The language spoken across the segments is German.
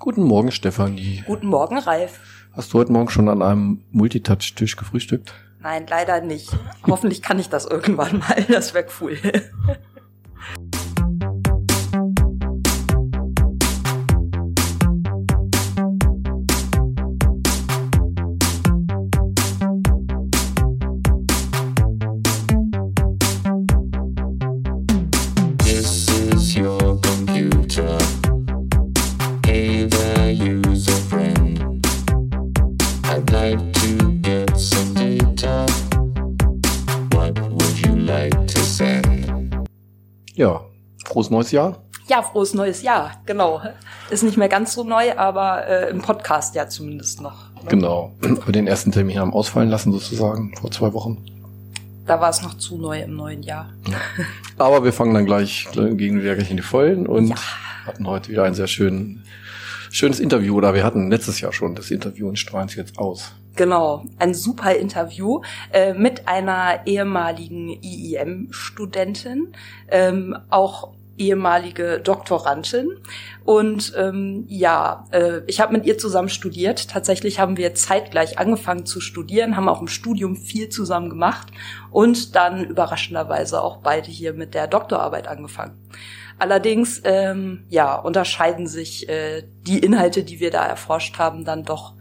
Guten Morgen, Stefanie. Guten Morgen, Ralf. Hast du heute Morgen schon an einem Multitouch-Tisch gefrühstückt? Nein, leider nicht. Hoffentlich kann ich das irgendwann mal. Das wäre cool. Neues Jahr. Ja, frohes neues Jahr. Genau. Ist nicht mehr ganz so neu, aber äh, im Podcast ja zumindest noch. ne? Genau. Wir den ersten Termin haben ausfallen lassen sozusagen vor zwei Wochen. Da war es noch zu neu im neuen Jahr. Aber wir fangen dann gleich gegenwärtig in die Vollen und Ja. hatten heute wieder ein sehr schön, schönes Interview. Oder wir hatten letztes Jahr schon das Interview und strahlen es jetzt aus. Genau, ein super Interview äh, mit einer ehemaligen IIM-Studentin, ähm, auch ehemalige Doktorandin. Und ähm, ja, äh, ich habe mit ihr zusammen studiert. Tatsächlich haben wir zeitgleich angefangen zu studieren, haben auch im Studium viel zusammen gemacht und dann überraschenderweise auch beide hier mit der Doktorarbeit angefangen. Allerdings, ähm, ja, unterscheiden sich äh, die Inhalte, die wir da erforscht haben, dann doch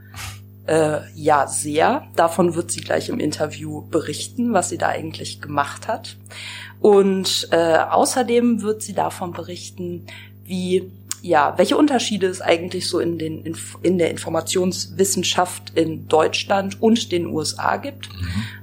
äh, ja, sehr. Davon wird sie gleich im Interview berichten, was sie da eigentlich gemacht hat. Und äh, außerdem wird sie davon berichten, wie ja, welche Unterschiede es eigentlich so in, den, Inf in der Informationswissenschaft in Deutschland und den USA gibt.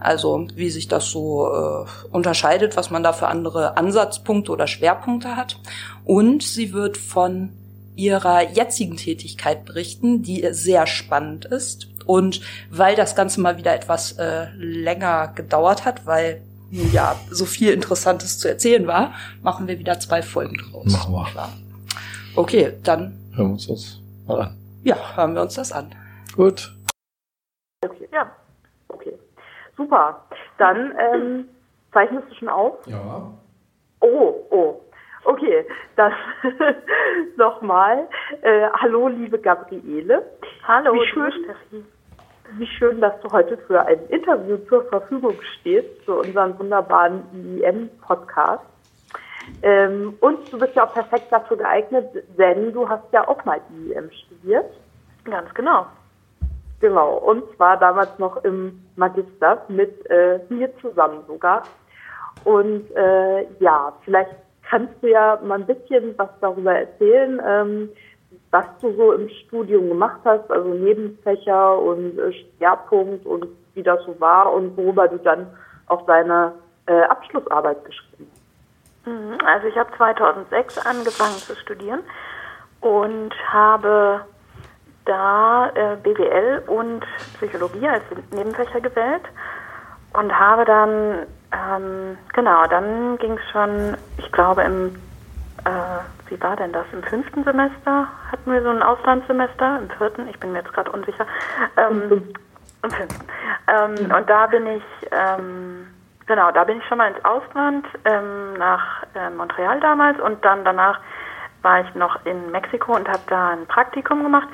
Also wie sich das so äh, unterscheidet, was man da für andere Ansatzpunkte oder Schwerpunkte hat. Und sie wird von ihrer jetzigen Tätigkeit berichten, die sehr spannend ist. Und weil das Ganze mal wieder etwas äh, länger gedauert hat, weil ja so viel Interessantes zu erzählen war, machen wir wieder zwei Folgen draus. Machen wir. Klar. Okay, dann Hören wir uns das mal an. ja, hören wir uns das an. Gut. Okay, ja. Okay. Super. Dann ähm, zeichnest du schon auf? Ja. Oh, oh. Okay, das nochmal. Äh, hallo, liebe Gabriele. Hallo, Wie schön, Steffi. Wie schön, dass du heute für ein Interview zur Verfügung stehst, für unseren wunderbaren IEM-Podcast. Ähm, und du bist ja auch perfekt dafür geeignet, denn du hast ja auch mal IEM studiert. Ganz genau. Genau, und zwar damals noch im Magister mit äh, mir zusammen sogar. Und äh, ja, vielleicht kannst du ja mal ein bisschen was darüber erzählen, ähm, was du so im Studium gemacht hast, also Nebenfächer und äh, Schwerpunkt und wie das so war und worüber du dann auch deine äh, Abschlussarbeit geschrieben hast. Mhm, Also ich habe 2006 angefangen zu studieren und habe da äh, BWL und Psychologie als Nebenfächer gewählt und habe dann, ähm, genau, dann ging es schon, ich glaube im, äh, wie war denn das, im fünften Semester hatten wir so ein Auslandssemester, im vierten, ich bin mir jetzt gerade unsicher, ähm, im fünften. Ähm, und da bin ich, ähm, genau, da bin ich schon mal ins Ausland, ähm, nach äh, Montreal damals und dann danach war ich noch in Mexiko und habe da ein Praktikum gemacht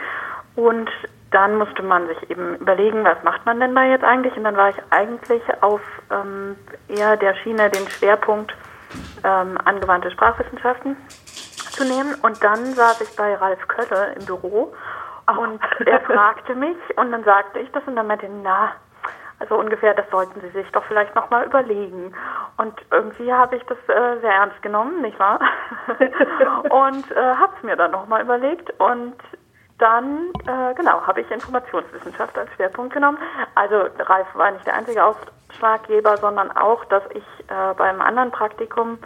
und dann musste man sich eben überlegen, was macht man denn da jetzt eigentlich? Und dann war ich eigentlich auf ähm, eher der Schiene den Schwerpunkt ähm, angewandte Sprachwissenschaften zu nehmen. Und dann saß ich bei Ralf Kölle im Büro und er fragte mich und dann sagte ich das und dann meinte, na, also ungefähr, das sollten Sie sich doch vielleicht nochmal überlegen. Und irgendwie habe ich das äh, sehr ernst genommen, nicht wahr? und äh, habe es mir dann nochmal überlegt und dann, äh, genau, habe ich Informationswissenschaft als Schwerpunkt genommen. Also Ralf war nicht der einzige Ausschlaggeber, sondern auch, dass ich äh, beim anderen Praktikum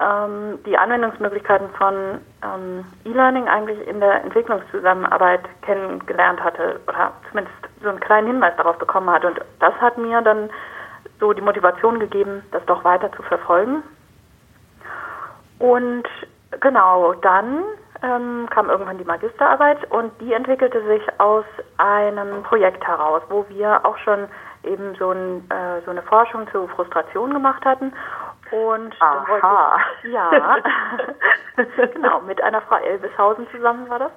ähm, die Anwendungsmöglichkeiten von ähm, E-Learning eigentlich in der Entwicklungszusammenarbeit kennengelernt hatte oder zumindest so einen kleinen Hinweis darauf bekommen hatte. Und das hat mir dann so die Motivation gegeben, das doch weiter zu verfolgen. Und genau, dann ähm, kam irgendwann die Magisterarbeit und die entwickelte sich aus einem Projekt heraus, wo wir auch schon eben so, ein, äh, so eine Forschung zur Frustration gemacht hatten Und wollte Aha. ich, ja, genau, mit einer Frau Elbishausen zusammen war das.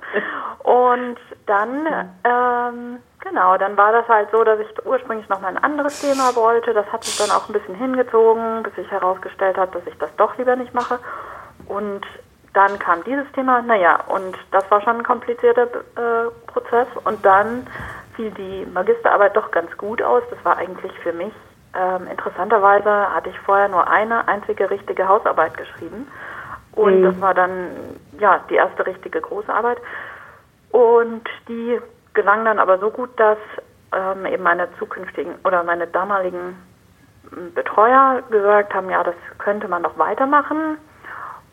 Und dann, ähm, genau, dann war das halt so, dass ich ursprünglich noch mal ein anderes Thema wollte. Das hat sich dann auch ein bisschen hingezogen, bis ich herausgestellt habe, dass ich das doch lieber nicht mache. Und dann kam dieses Thema, naja, und das war schon ein komplizierter äh, Prozess. Und dann fiel die Magisterarbeit doch ganz gut aus. Das war eigentlich für mich ähm, interessanterweise hatte ich vorher nur eine einzige richtige Hausarbeit geschrieben. Und Mhm. das war dann ja die erste richtige große Arbeit. Und die gelang dann aber so gut, dass ähm, eben meine zukünftigen oder meine damaligen m, Betreuer gesagt haben, ja, das könnte man noch weitermachen.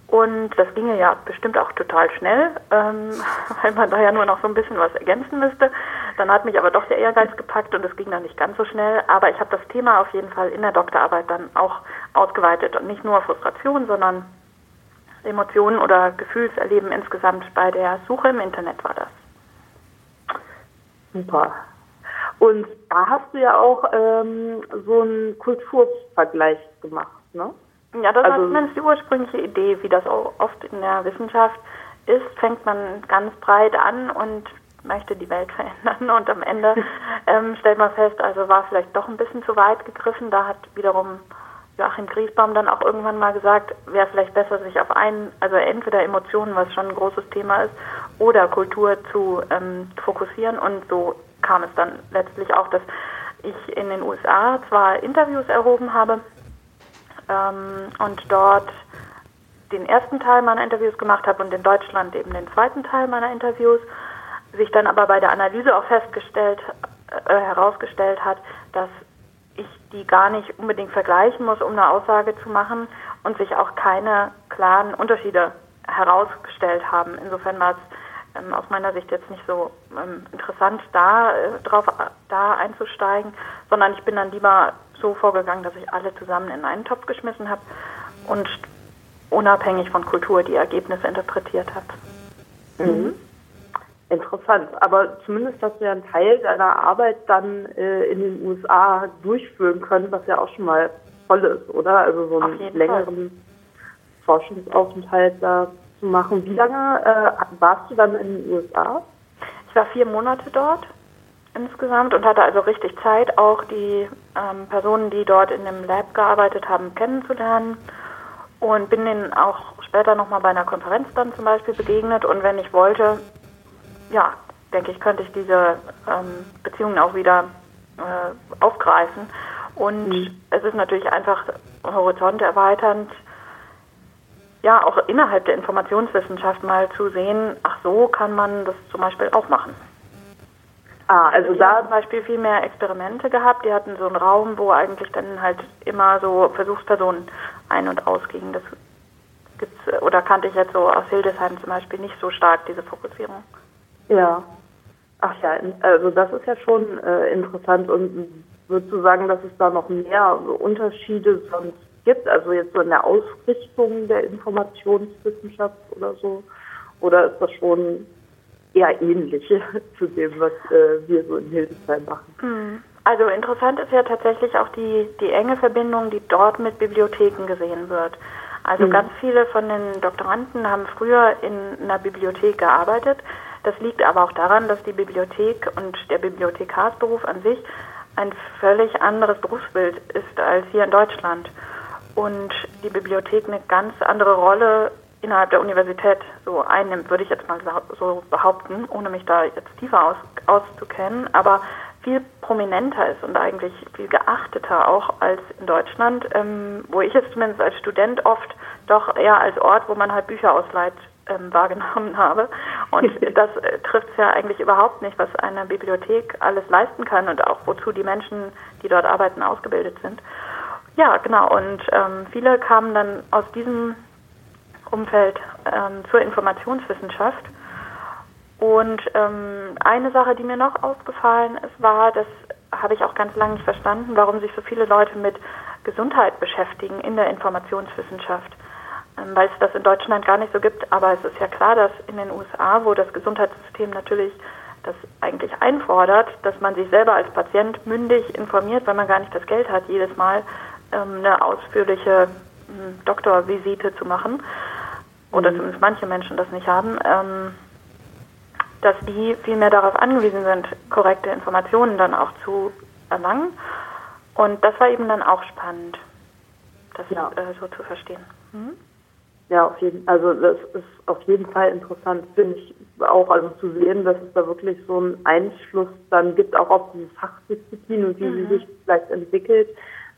Und das ginge ja bestimmt auch total schnell, ähm, weil man da ja nur noch so ein bisschen was ergänzen müsste. Dann hat mich aber doch der Ehrgeiz gepackt und es ging dann nicht ganz so schnell. Aber ich habe das Thema auf jeden Fall in der Doktorarbeit dann auch ausgeweitet und nicht nur Frustration, sondern Emotionen oder Gefühlserleben insgesamt bei der Suche im Internet war das. Super. Und da hast du ja auch ähm, so einen Kulturvergleich gemacht, ne? Ja, das war Also- zumindest die ursprüngliche Idee, wie das auch oft in der Wissenschaft ist, fängt man ganz breit an und möchte die Welt verändern. Und am Ende ähm, stellt man fest, also war vielleicht doch ein bisschen zu weit gegriffen. Da hat wiederum Joachim Griesbaum dann auch irgendwann mal gesagt, wäre vielleicht besser, sich auf einen, also entweder Emotionen, was schon ein großes Thema ist, oder Kultur zu ähm, fokussieren. Und so kam es dann letztlich auch, dass ich in den USA zwar Interviews erhoben habe, ähm, und dort den ersten Teil meiner Interviews gemacht habe und in Deutschland eben den zweiten Teil meiner Interviews, sich dann aber bei der Analyse auch festgestellt, äh, herausgestellt hat, dass ich die gar nicht unbedingt vergleichen muss, um eine Aussage zu machen und sich auch keine klaren Unterschiede herausgestellt haben. Insofern war es ähm, aus meiner Sicht jetzt nicht so ähm, interessant, da äh, drauf da einzusteigen, sondern ich bin dann lieber so vorgegangen, dass ich alle zusammen in einen Topf geschmissen habe und unabhängig von Kultur die Ergebnisse interpretiert habe. Mhm. Interessant. Aber zumindest hast du ja einen Teil deiner Arbeit dann äh, in den USA durchführen können, was ja auch schon mal toll ist, oder? Also so einen längeren Forschungsaufenthalt da zu machen. Wie lange äh, warst du dann in den USA? Ich war vier Monate dort insgesamt und hatte also richtig Zeit, auch die ähm, Personen, die dort in dem Lab gearbeitet haben, kennenzulernen und bin denen auch später nochmal bei einer Konferenz dann zum Beispiel begegnet und wenn ich wollte, ja, denke ich, könnte ich diese ähm, Beziehungen auch wieder äh, aufgreifen und es ist natürlich einfach Horizont erweiternd, ja, auch innerhalb der Informationswissenschaft mal zu sehen, ach so kann man das zum Beispiel auch machen. Ah, also Die haben da zum Beispiel viel mehr Experimente gehabt. Die hatten so einen Raum, wo eigentlich dann halt immer so Versuchspersonen ein- und ausgingen. Das gibt's, äh, oder kannte ich jetzt so aus Hildesheim zum Beispiel nicht so stark, diese Fokussierung. Ja. Ach ja, also das ist ja schon äh, interessant und würdest du sagen, dass es da noch mehr Unterschiede sonst gibt, also jetzt so in der Ausrichtung der Informationswissenschaft oder so? Oder ist das schon eher ähnlich zu dem, was äh, wir so in Hildesheim machen? Also interessant ist ja tatsächlich auch die, die enge Verbindung, die dort mit Bibliotheken gesehen wird. Also ganz viele von den Doktoranden haben früher in einer Bibliothek gearbeitet. Das liegt aber auch daran, dass die Bibliothek und der Bibliothekarsberuf an sich ein völlig anderes Berufsbild ist als hier in Deutschland. Und die Bibliothek eine ganz andere Rolle innerhalb der Universität so einnimmt, würde ich jetzt mal so- behaupten, ohne mich da jetzt tiefer aus, auszukennen, aber viel prominenter ist und eigentlich viel geachteter auch als in Deutschland, ähm, wo ich es zumindest als Student oft doch eher als Ort, wo man halt Bücher ausleiht, ähm, wahrgenommen habe. Und das äh, trifft es ja eigentlich überhaupt nicht, was eine Bibliothek alles leisten kann und auch wozu die Menschen, die dort arbeiten, ausgebildet sind. Ja, genau. Und ähm, viele kamen dann aus diesem Umfeld ähm, zur Informationswissenschaft. Und ähm, eine Sache, die mir noch aufgefallen ist, war, das habe ich auch ganz lange nicht verstanden, warum sich so viele Leute mit Gesundheit beschäftigen in der Informationswissenschaft. Ähm, weil es das in Deutschland gar nicht so gibt. Aber es ist ja klar, dass in den USA, wo das Gesundheitssystem natürlich das eigentlich einfordert, dass man sich selber als Patient mündig informiert, weil man gar nicht das Geld hat, jedes Mal ähm, eine ausführliche eine Doktorvisite zu machen, oder Mhm. zumindest manche Menschen das nicht haben, ähm, dass die viel mehr darauf angewiesen sind, korrekte Informationen dann auch zu erlangen. Und das war eben dann auch spannend, das Ja. äh, so zu verstehen. Ja, auf jeden Also das ist auf jeden Fall interessant, finde ich auch, also zu sehen, dass es da wirklich so einen Einfluss dann gibt, auch auf diese Fachdisziplin und wie sie sich vielleicht entwickelt,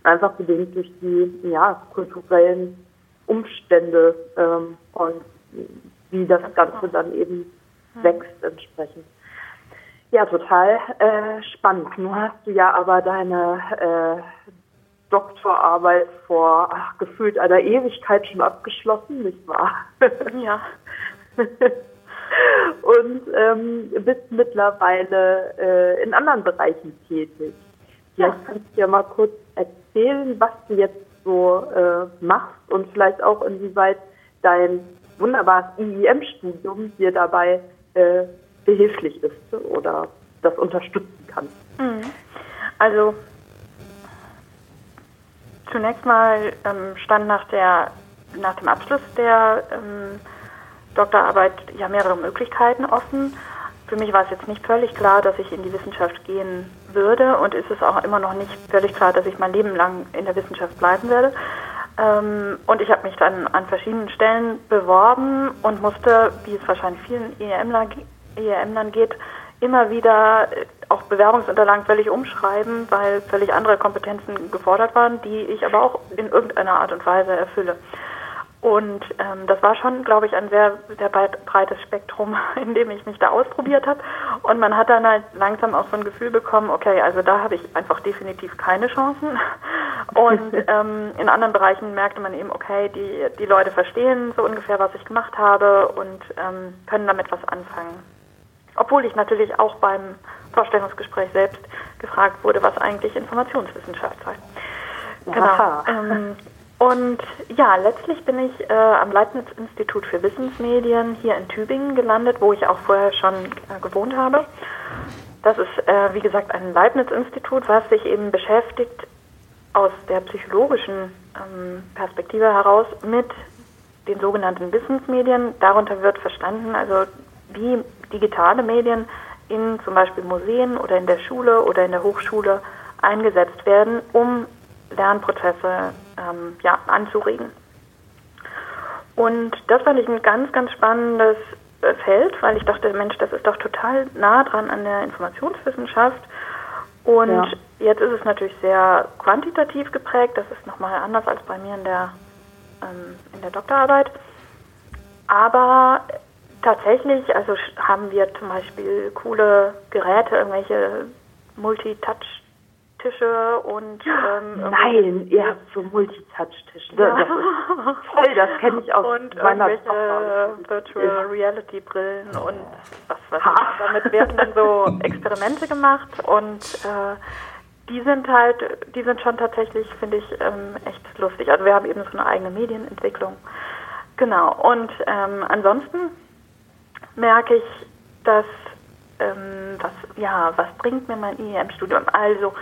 einfach bedingt durch die ja, kulturellen Umstände ähm, und wie das Ganze dann eben wächst entsprechend. Ja, total äh, spannend. Nun hast du ja aber deine äh, Doktorarbeit vor ach, gefühlt einer Ewigkeit schon abgeschlossen, nicht wahr? Ja. Und ähm, bist mittlerweile äh, in anderen Bereichen tätig. Vielleicht kannst du ja mal kurz erzählen, was du jetzt so äh, machst und vielleicht auch inwieweit dein wunderbares IEM-Studium dir dabei äh, behilflich ist oder das unterstützen kann. Also zunächst mal ähm, stand nach der nach dem Abschluss der ähm, Doktorarbeit ja mehrere Möglichkeiten offen. Für mich war es jetzt nicht völlig klar, dass ich in die Wissenschaft gehen würde und ist es auch immer noch nicht völlig klar, dass ich mein Leben lang in der Wissenschaft bleiben werde. Ähm, und ich habe mich dann an verschiedenen Stellen beworben und musste, wie es wahrscheinlich vielen EEMler, EEMlern geht, immer wieder äh, auch Bewerbungsunterlagen völlig umschreiben, weil völlig andere Kompetenzen gefordert waren, die ich aber auch in irgendeiner Art und Weise erfülle. Und ähm, das war schon, glaube ich, ein sehr, sehr breit- breites Spektrum, in dem ich mich da ausprobiert habe. Und man hat dann halt langsam auch so ein Gefühl bekommen, okay, also da habe ich einfach definitiv keine Chancen. Und ähm, in anderen Bereichen merkte man eben, okay, die, die Leute verstehen so ungefähr, was ich gemacht habe und ähm, können damit was anfangen. Obwohl ich natürlich auch beim Vorstellungsgespräch selbst gefragt wurde, was eigentlich Informationswissenschaft sei. Genau. Ähm, und ja, letztlich bin ich äh, am Leibniz-Institut für Wissensmedien hier in Tübingen gelandet, wo ich auch vorher schon äh, gewohnt habe. Das ist, äh, wie gesagt, ein Leibniz-Institut, was sich eben beschäftigt aus der psychologischen ähm, Perspektive heraus mit den sogenannten Wissensmedien. Darunter wird verstanden, also wie digitale Medien in zum Beispiel Museen oder in der Schule oder in der Hochschule eingesetzt werden, um Lernprozesse ähm, ja, anzuregen. Und das fand ich ein ganz, ganz spannendes äh, Feld, weil ich dachte, Mensch, das ist doch total nah dran an der Informationswissenschaft. Und Ja. jetzt ist es natürlich sehr quantitativ geprägt. Das ist nochmal anders als bei mir in der, ähm, in der Doktorarbeit. Aber tatsächlich, also haben wir zum Beispiel coole Geräte, irgendwelche Multitouch-Tische und ähm, Nein, ihr habt so Multitouch-Tische. Das, das ist toll, das kenne ich aus und meiner irgendwelche. Virtual Reality Brillen und was weiß ich. Damit werden dann so Experimente gemacht und äh, die sind halt, die sind schon tatsächlich, finde ich, ähm, echt lustig. Also wir haben eben so eine eigene Medienentwicklung. Genau. Und ähm, ansonsten merke ich, dass ähm, was, ja, was bringt mir mein IEM-Studium? Also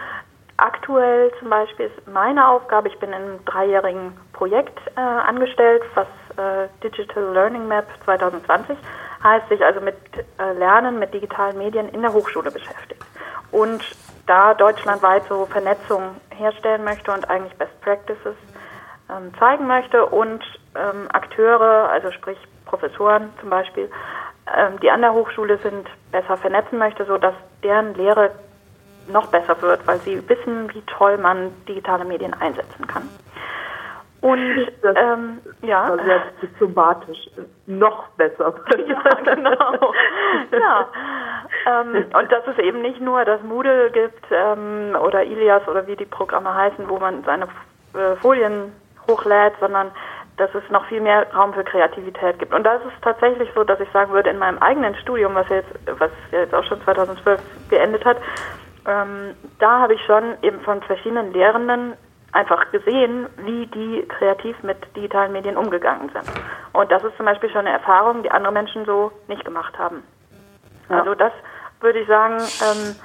aktuell zum Beispiel ist meine Aufgabe, ich bin in einem dreijährigen Projekt äh, angestellt, was äh, Digital Learning Map 2020 heißt, sich also mit äh, Lernen mit digitalen Medien in der Hochschule beschäftigt. Und da deutschlandweit so Vernetzung herstellen möchte und eigentlich Best Practices ähm, zeigen möchte und ähm, Akteure, also sprich Professoren zum Beispiel, die an der Hochschule sind, besser vernetzen möchte, sodass deren Lehre noch besser wird, weil sie wissen, wie toll man digitale Medien einsetzen kann. Und Das ähm, ja, war sehr diplomatisch. Noch besser. ja, genau. ja. Ähm, und dass es eben nicht nur das Moodle gibt ähm, oder Ilias oder wie die Programme heißen, wo man seine äh, Folien hochlädt, sondern dass es noch viel mehr Raum für Kreativität gibt. Und da ist es tatsächlich so, dass ich sagen würde, in meinem eigenen Studium, was jetzt, was jetzt auch schon 2012 geendet hat, ähm, da habe ich schon eben von verschiedenen Lehrenden einfach gesehen, wie die kreativ mit digitalen Medien umgegangen sind. Und das ist zum Beispiel schon eine Erfahrung, die andere Menschen so nicht gemacht haben. Ja. Also das würde ich sagen, ähm,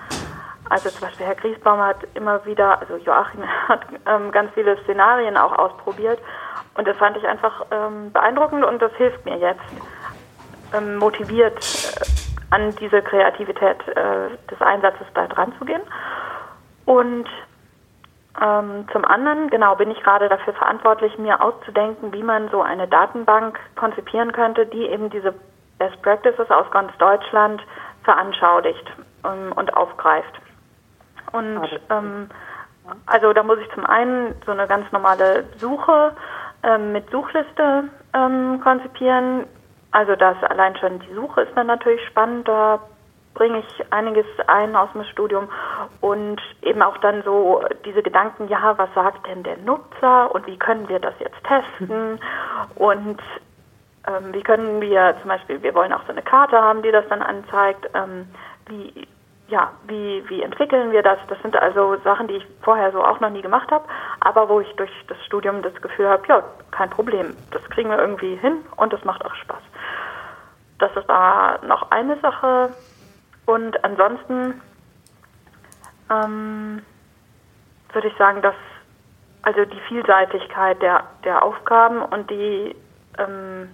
also zum Beispiel Herr Griesbaum hat immer wieder, also Joachim hat ähm, ganz viele Szenarien auch ausprobiert Und das fand ich einfach ähm, beeindruckend und das hilft mir jetzt, ähm, motiviert äh, an diese Kreativität äh, des Einsatzes da dran zu gehen. Und ähm, zum anderen, genau, bin ich gerade dafür verantwortlich, mir auszudenken, wie man so eine Datenbank konzipieren könnte, die eben diese Best Practices aus ganz Deutschland veranschaulicht ähm, und aufgreift. Und ähm, also da muss ich zum einen so eine ganz normale Suche ähm, mit Suchliste ähm, konzipieren. Also das allein schon die Suche ist dann natürlich spannend. Da bringe ich einiges ein aus dem Studium und eben auch dann so diese Gedanken, ja, was sagt denn der Nutzer und wie können wir das jetzt testen und ähm, wie können wir zum Beispiel, wir wollen auch so eine Karte haben, die das dann anzeigt, ähm, wie ja, wie, wie entwickeln wir das? Das sind also Sachen, die ich vorher so auch noch nie gemacht habe, aber wo ich durch das Studium das Gefühl habe, ja, kein Problem, das kriegen wir irgendwie hin und das macht auch Spaß. Das ist da noch eine Sache. Und ansonsten ähm, würde ich sagen, dass also die Vielseitigkeit der, der Aufgaben und die ähm,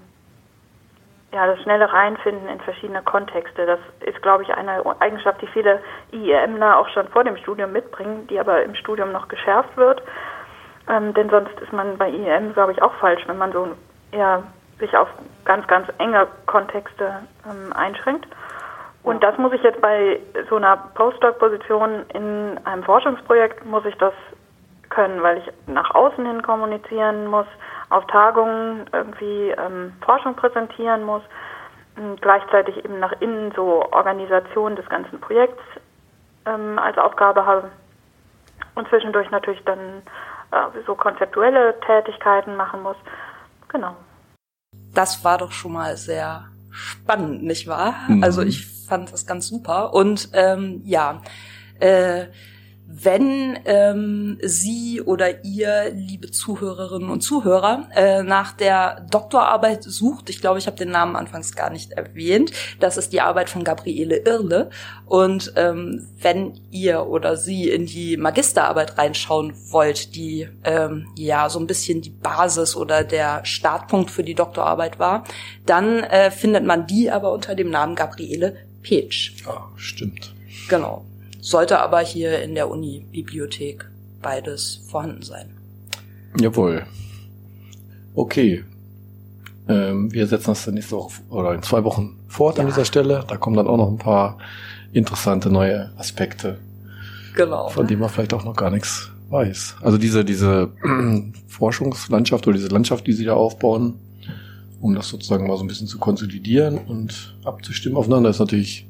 ja, das schnelle Reinfinden in verschiedene Kontexte, das ist, glaube ich, eine Eigenschaft, die viele IEMler auch schon vor dem Studium mitbringen, die aber im Studium noch geschärft wird. Ähm, denn sonst ist man bei IEM, glaube ich, auch falsch, wenn man so eher sich auf ganz, ganz enge Kontexte ähm, einschränkt. Und das muss ich jetzt bei so einer Postdoc-Position in einem Forschungsprojekt, muss ich das können, weil ich nach außen hin kommunizieren muss, auf Tagungen irgendwie ähm, Forschung präsentieren muss, und gleichzeitig eben nach innen so Organisation des ganzen Projekts ähm, als Aufgabe habe und zwischendurch natürlich dann äh, so konzeptuelle Tätigkeiten machen muss. Genau. Das war doch schon mal sehr spannend, nicht wahr? Mhm. Also ich fand das ganz super und ähm, ja. Äh, wenn ähm, Sie oder ihr, liebe Zuhörerinnen und Zuhörer, äh, nach der Doktorarbeit sucht, ich glaube, ich habe den Namen anfangs gar nicht erwähnt, das ist die Arbeit von Gabriele Irle. Und ähm, wenn ihr oder Sie in die Magisterarbeit reinschauen wollt, die ähm, ja so ein bisschen die Basis oder der Startpunkt für die Doktorarbeit war, dann äh, findet man die aber unter dem Namen Gabriele Petsch. Ja, stimmt. Genau. Sollte aber hier in der Uni-Bibliothek beides vorhanden sein. Jawohl. Okay. Ähm, wir setzen das dann nächste Woche oder in zwei Wochen fort an Ja. dieser Stelle. Da kommen dann auch noch ein paar interessante neue Aspekte, Genau. von denen man vielleicht auch noch gar nichts weiß. Also diese, diese Forschungslandschaft oder diese Landschaft, die sie da aufbauen, um das sozusagen mal so ein bisschen zu konsolidieren und abzustimmen aufeinander, ist natürlich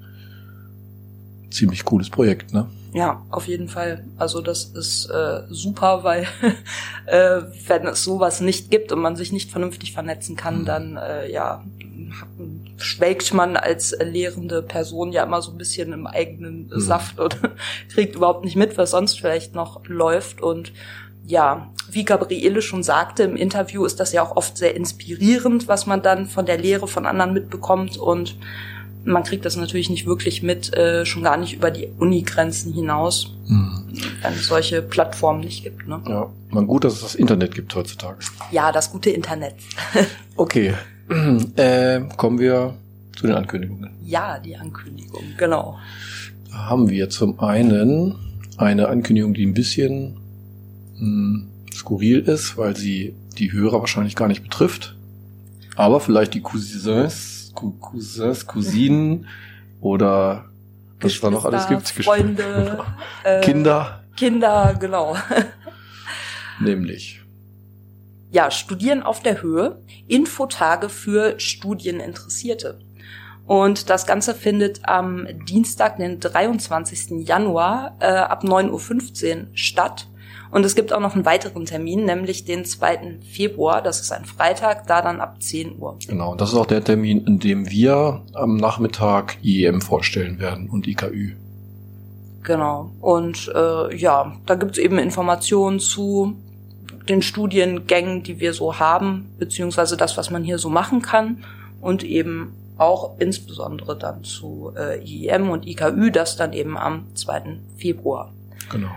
ziemlich cooles Projekt, ne? Ja, auf jeden Fall. Also das ist äh, super, weil äh, wenn es sowas nicht gibt und man sich nicht vernünftig vernetzen kann, Mhm. dann äh, ja schwelgt man als lehrende Person ja immer so ein bisschen im eigenen Mhm. Saft und kriegt überhaupt nicht mit, was sonst vielleicht noch läuft und ja, wie Gabriele schon sagte im Interview, ist das ja auch oft sehr inspirierend, was man dann von der Lehre von anderen mitbekommt und man kriegt das natürlich nicht wirklich mit, äh, schon gar nicht über die Uni-Grenzen hinaus, Mhm. wenn es solche Plattformen nicht gibt. Ne? Ja, man gut, dass es das Internet gibt heutzutage. Ja, das gute Internet. Okay, äh, kommen wir zu den Ankündigungen. Ja, die Ankündigung, genau. Da haben wir zum einen eine Ankündigung, die ein bisschen mh, skurril ist, weil sie die Hörer wahrscheinlich gar nicht betrifft. Aber vielleicht die Cousins, Cou- Cousins, Cousinen oder was da noch alles gibt. Freunde, äh, Kinder, Kinder, genau. nämlich. Ja, Studieren auf der Höhe, Infotage für Studieninteressierte. Und das Ganze findet am Dienstag, den 23. Januar äh, ab 9.15 Uhr statt. Und es gibt auch noch einen weiteren Termin, nämlich den 2. Februar, das ist ein Freitag, da dann ab 10 Uhr. Genau, und das ist auch der Termin, in dem wir am Nachmittag IEM vorstellen werden und IKÜ. Genau. Und äh, ja, da gibt es eben Informationen zu den Studiengängen, die wir so haben, beziehungsweise das, was man hier so machen kann und eben auch insbesondere dann zu äh, IEM und IKÜ, das dann eben am 2. Februar. Genau.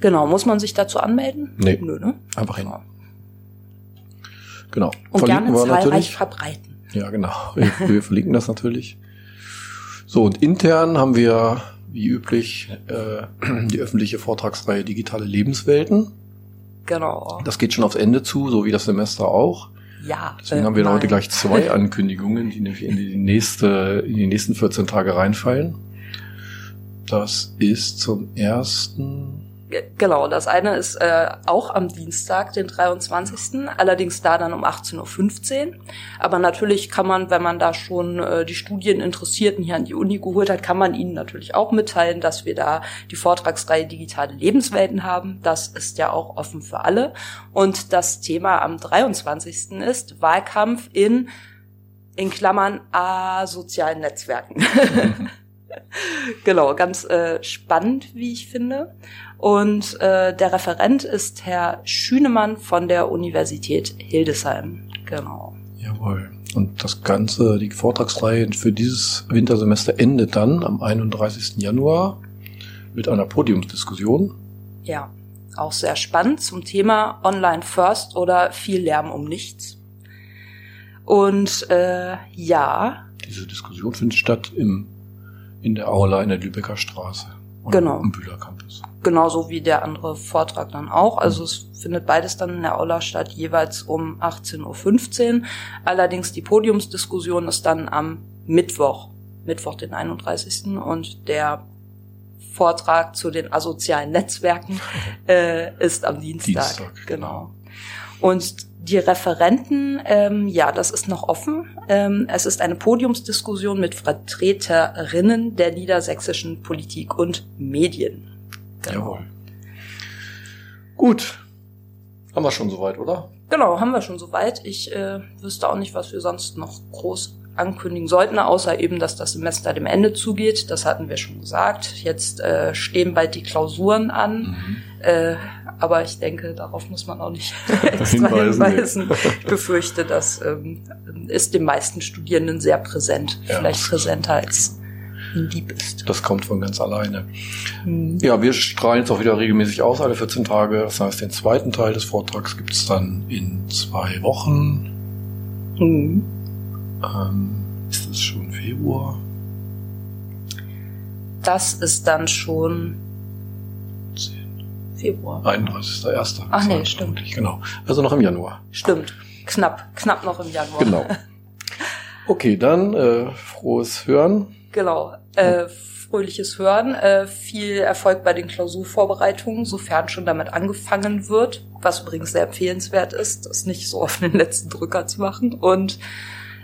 Genau, muss man sich dazu anmelden? Nee. Nö, ne? Einfach hin. Genau. Und gerne wir zahlreich natürlich. verbreiten. Ja, genau. Wir, wir verlinken das natürlich. So, und intern haben wir, wie üblich, äh, die öffentliche Vortragsreihe Digitale Lebenswelten. Genau. Das geht schon aufs Ende zu, so wie das Semester auch. Ja. Deswegen äh, haben wir nein. heute gleich zwei Ankündigungen, die nämlich in die nächste, in die nächsten 14 Tage reinfallen. Das ist zum ersten, Genau, das eine ist äh, auch am Dienstag, den 23. Allerdings da dann um 18.15 Uhr. Aber natürlich kann man, wenn man da schon äh, die Studieninteressierten hier an die Uni geholt hat, kann man ihnen natürlich auch mitteilen, dass wir da die Vortragsreihe Digitale Lebenswelten haben. Das ist ja auch offen für alle. Und das Thema am 23. ist Wahlkampf in, in Klammern, asozialen Netzwerken. Genau, ganz äh, spannend, wie ich finde. Und äh, der Referent ist Herr Schünemann von der Universität Hildesheim. Genau. jawohl. Und das Ganze, die Vortragsreihe für dieses Wintersemester endet dann am 31. Januar mit einer Podiumsdiskussion. Ja, auch sehr spannend zum Thema Online First oder viel Lärm um nichts. Und äh, ja, Diese Diskussion findet statt im, in der Aula in der Lübecker Straße. Genau. Am Bühler Campus. genauso wie der andere Vortrag dann auch. Also es findet beides dann in der Aula statt, jeweils um 18.15 Uhr. Allerdings die Podiumsdiskussion ist dann am Mittwoch, Mittwoch den 31. Und der Vortrag zu den asozialen Netzwerken äh, ist am Dienstag. Dienstag, genau. Und die Referenten, ähm, ja, das ist noch offen. Ähm, es ist eine Podiumsdiskussion mit Vertreterinnen der niedersächsischen Politik und Medien. Genau. Jawohl. Gut. Haben wir schon soweit, oder? Genau, haben wir schon soweit. Ich äh, wüsste auch nicht, was wir sonst noch groß ankündigen sollten, außer eben, dass das Semester dem Ende zugeht. Das hatten wir schon gesagt. Jetzt äh, stehen bald die Klausuren an. Äh, aber ich denke, darauf muss man auch nicht extra Hinweisen. Ich befürchte, das ähm, ist den meisten Studierenden sehr präsent. Ja. Vielleicht präsenter als lieb ist. Das kommt von ganz alleine. Hm. Ja, wir strahlen jetzt auch wieder regelmäßig aus, alle 14 Tage. Das heißt, den zweiten Teil des Vortrags gibt's dann in zwei Wochen. Hm. Ähm, ist das schon Februar? Das ist dann schon 10. Februar. 31.01. Ach nee, stimmt. Genau. Also noch im Januar. Stimmt. Knapp, knapp noch im Januar. Genau. Okay, dann äh, frohes Hören. Genau. Äh, fröhliches Hören. Äh, viel Erfolg bei den Klausurvorbereitungen, sofern schon damit angefangen wird. Was übrigens sehr empfehlenswert ist, das nicht so auf den letzten Drücker zu machen. Und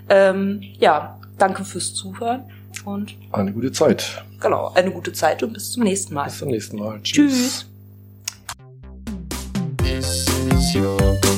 ähm, ja, danke fürs Zuhören. Und Eine gute Zeit. genau, eine gute Zeit und bis zum nächsten Mal. Bis zum nächsten Mal. Tschüss. This espacio.